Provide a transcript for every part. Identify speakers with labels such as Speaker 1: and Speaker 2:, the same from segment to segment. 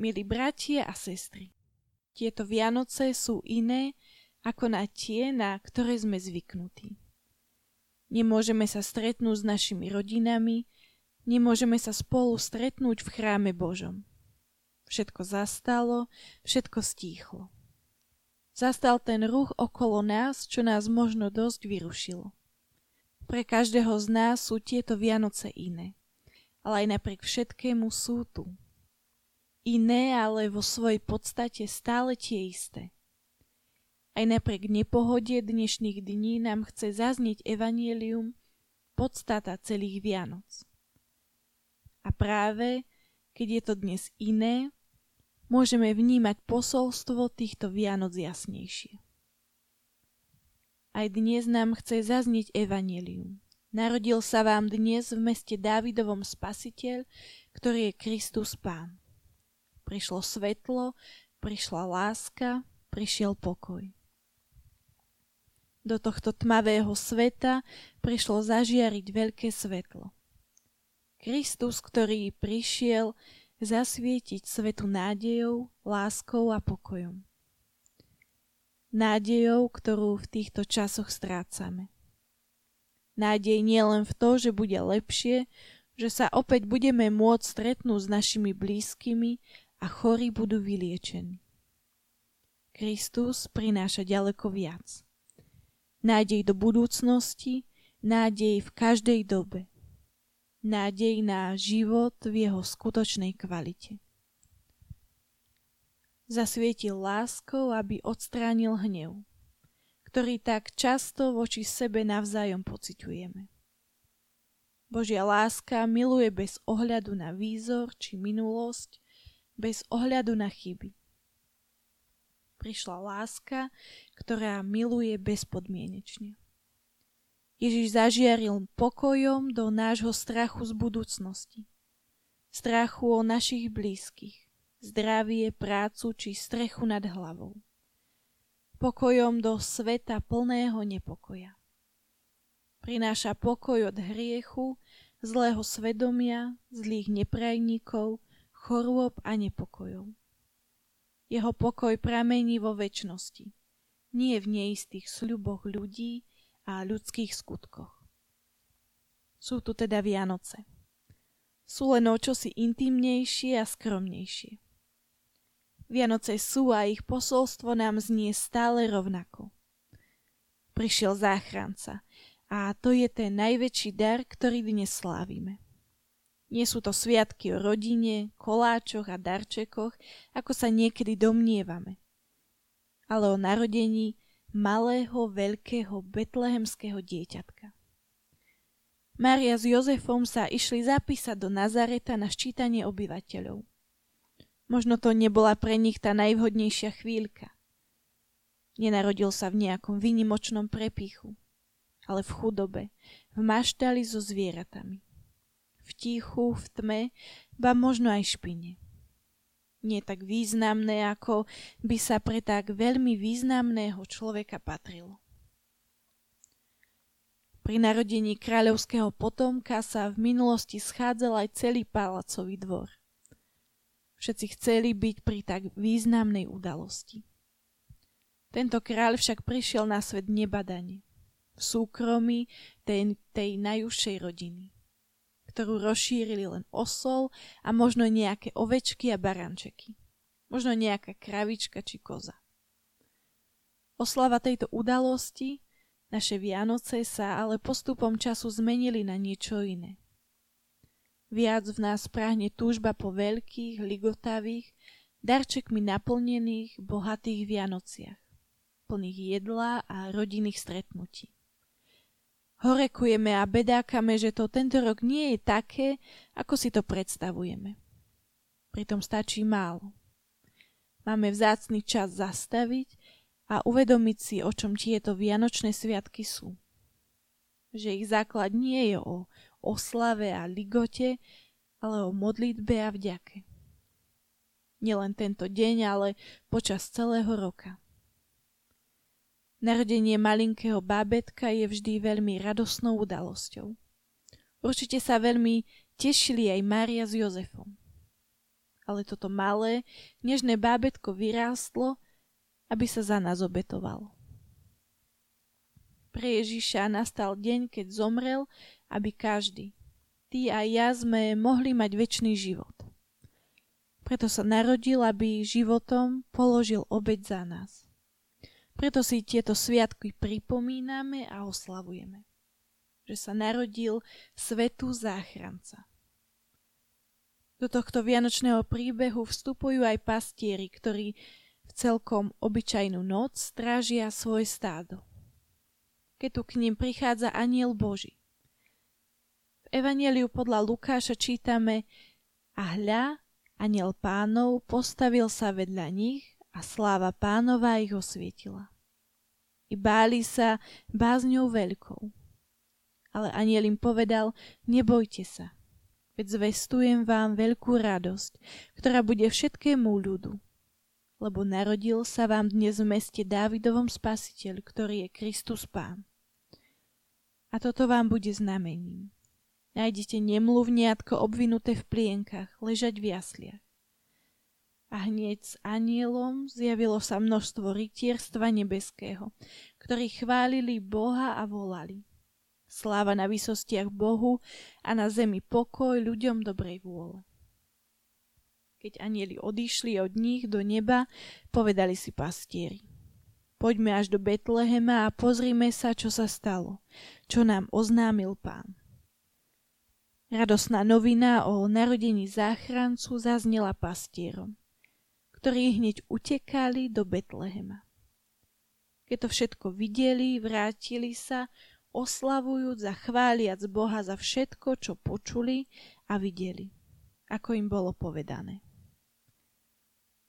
Speaker 1: Milí bratia a sestry, tieto Vianoce sú iné ako na tie, na ktoré sme zvyknutí. Nemôžeme sa stretnúť s našimi rodinami, nemôžeme sa spolu stretnúť v chráme Božom. Všetko zastalo, všetko stíchlo. Zastal ten ruch okolo nás, čo nás možno dosť vyrušilo. Pre každého z nás sú tieto Vianoce iné, ale aj napriek všetkému sú tu. Iné, ale vo svojej podstate stále tie isté. Aj napriek nepohode dnešných dní nám chce zaznieť evanielium, podstata celých Vianoc. A práve, keď je to dnes iné, môžeme vnímať posolstvo týchto Vianoc jasnejšie. Aj dnes nám chce zaznieť evanelium. Narodil sa vám dnes v meste Dávidovom spasiteľ, ktorý je Kristus Pán. Prišlo svetlo, prišla láska, prišiel pokoj. Do tohto tmavého sveta prišlo zažiariť veľké svetlo. Kristus, ktorý prišiel zasvietiť svetu nádejou, láskou a pokojom nádejou, ktorú v týchto časoch strácame. Nádej nie len v to, že bude lepšie, že sa opäť budeme môcť stretnúť s našimi blízkymi a chorí budú vyliečení. Kristus prináša ďaleko viac. Nádej do budúcnosti, nádej v každej dobe. Nádej na život v jeho skutočnej kvalite zasvietil láskou, aby odstránil hnev, ktorý tak často voči sebe navzájom pociťujeme. Božia láska miluje bez ohľadu na výzor či minulosť, bez ohľadu na chyby. Prišla láska, ktorá miluje bezpodmienečne. Ježiš zažiaril pokojom do nášho strachu z budúcnosti. Strachu o našich blízkych zdravie, prácu či strechu nad hlavou. Pokojom do sveta plného nepokoja. Prináša pokoj od hriechu, zlého svedomia, zlých neprajníkov, chorôb a nepokojov. Jeho pokoj pramení vo väčšnosti, nie v neistých sľuboch ľudí a ľudských skutkoch. Sú tu teda Vianoce. Sú len o čosi intimnejšie a skromnejšie. Vianoce sú a ich posolstvo nám znie stále rovnako. Prišiel záchranca a to je ten najväčší dar, ktorý dnes slávime. Nie sú to sviatky o rodine, koláčoch a darčekoch, ako sa niekedy domnievame, ale o narodení malého, veľkého betlehemského dieťatka. Mária s Jozefom sa išli zapísať do Nazareta na ščítanie obyvateľov. Možno to nebola pre nich tá najvhodnejšia chvíľka. Nenarodil sa v nejakom výnimočnom prepichu, ale v chudobe, v maštali so zvieratami. V tichu, v tme, ba možno aj špine. Nie tak významné, ako by sa pre tak veľmi významného človeka patrilo. Pri narodení kráľovského potomka sa v minulosti schádzal aj celý palacový dvor. Všetci chceli byť pri tak významnej udalosti. Tento kráľ však prišiel na svet nebadane, v súkromí tej, tej najúžšej rodiny, ktorú rozšírili len osol a možno nejaké ovečky a barančeky, možno nejaká kravička či koza. Oslava tejto udalosti, naše Vianoce sa ale postupom času zmenili na niečo iné. Viac v nás práhne túžba po veľkých, ligotavých, darčekmi naplnených, bohatých Vianociach, plných jedla a rodinných stretnutí. Horekujeme a bedákame, že to tento rok nie je také, ako si to predstavujeme. Pritom stačí málo. Máme vzácný čas zastaviť a uvedomiť si, o čom tieto vianočné sviatky sú. Že ich základ nie je o oslave a ligote, ale o modlitbe a vďake. Nielen tento deň, ale počas celého roka. Narodenie malinkého bábetka je vždy veľmi radosnou udalosťou. Určite sa veľmi tešili aj Mária s Jozefom. ale toto malé, nežné bábetko vyrástlo, aby sa za nás obetovalo. Pre Ježiša nastal deň, keď zomrel, aby každý, ty a ja sme mohli mať väčší život. Preto sa narodil, aby životom položil obeď za nás. Preto si tieto sviatky pripomíname a oslavujeme. Že sa narodil svetú záchranca. Do tohto vianočného príbehu vstupujú aj pastieri, ktorí v celkom obyčajnú noc strážia svoje stádo. Keď tu k ním prichádza aniel Boží. V Evangeliu podľa Lukáša čítame a hľa, aniel pánov postavil sa vedľa nich a sláva pánova ich osvietila. I báli sa bázňou veľkou. Ale aniel im povedal, nebojte sa, veď zvestujem vám veľkú radosť, ktorá bude všetkému ľudu. Lebo narodil sa vám dnes v meste Dávidovom spasiteľ, ktorý je Kristus Pán. A toto vám bude znamením. Nájdete nemluvniatko obvinuté v plienkach, ležať v jasliach. A hneď s anielom zjavilo sa množstvo rytierstva nebeského, ktorí chválili Boha a volali. Sláva na vysostiach Bohu a na zemi pokoj ľuďom dobrej vôle. Keď anieli odišli od nich do neba, povedali si pastieri. Poďme až do Betlehema a pozrime sa, čo sa stalo, čo nám oznámil pán. Radosná novina o narodení záchrancu zaznela pastierom, ktorí hneď utekali do Betlehema. Keď to všetko videli, vrátili sa, oslavujúc a chváliac Boha za všetko, čo počuli a videli, ako im bolo povedané.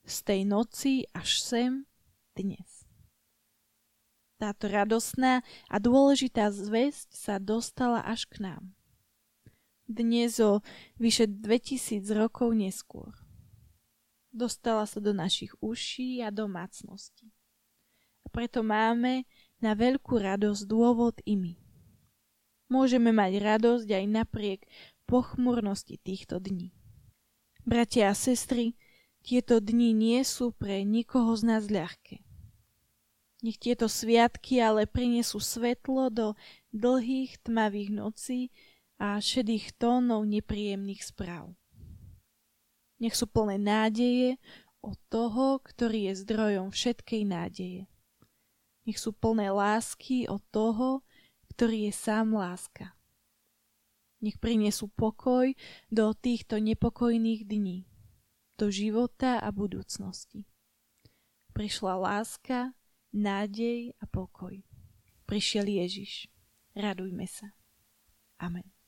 Speaker 1: Z tej noci až sem dnes. Táto radosná a dôležitá zväzť sa dostala až k nám. Dnes o vyše 2000 rokov neskôr. Dostala sa do našich uší a domácností. A preto máme na veľkú radosť dôvod i my. Môžeme mať radosť aj napriek pochmurnosti týchto dní. Bratia a sestry, tieto dni nie sú pre nikoho z nás ľahké. Nech tieto sviatky ale prinesú svetlo do dlhých tmavých nocí a šedých tónov nepríjemných správ. Nech sú plné nádeje od toho, ktorý je zdrojom všetkej nádeje. Nech sú plné lásky od toho, ktorý je sám láska. Nech prinesú pokoj do týchto nepokojných dní, do života a budúcnosti. Prišla láska, nádej a pokoj. Prišiel Ježiš. Radujme sa. Amen.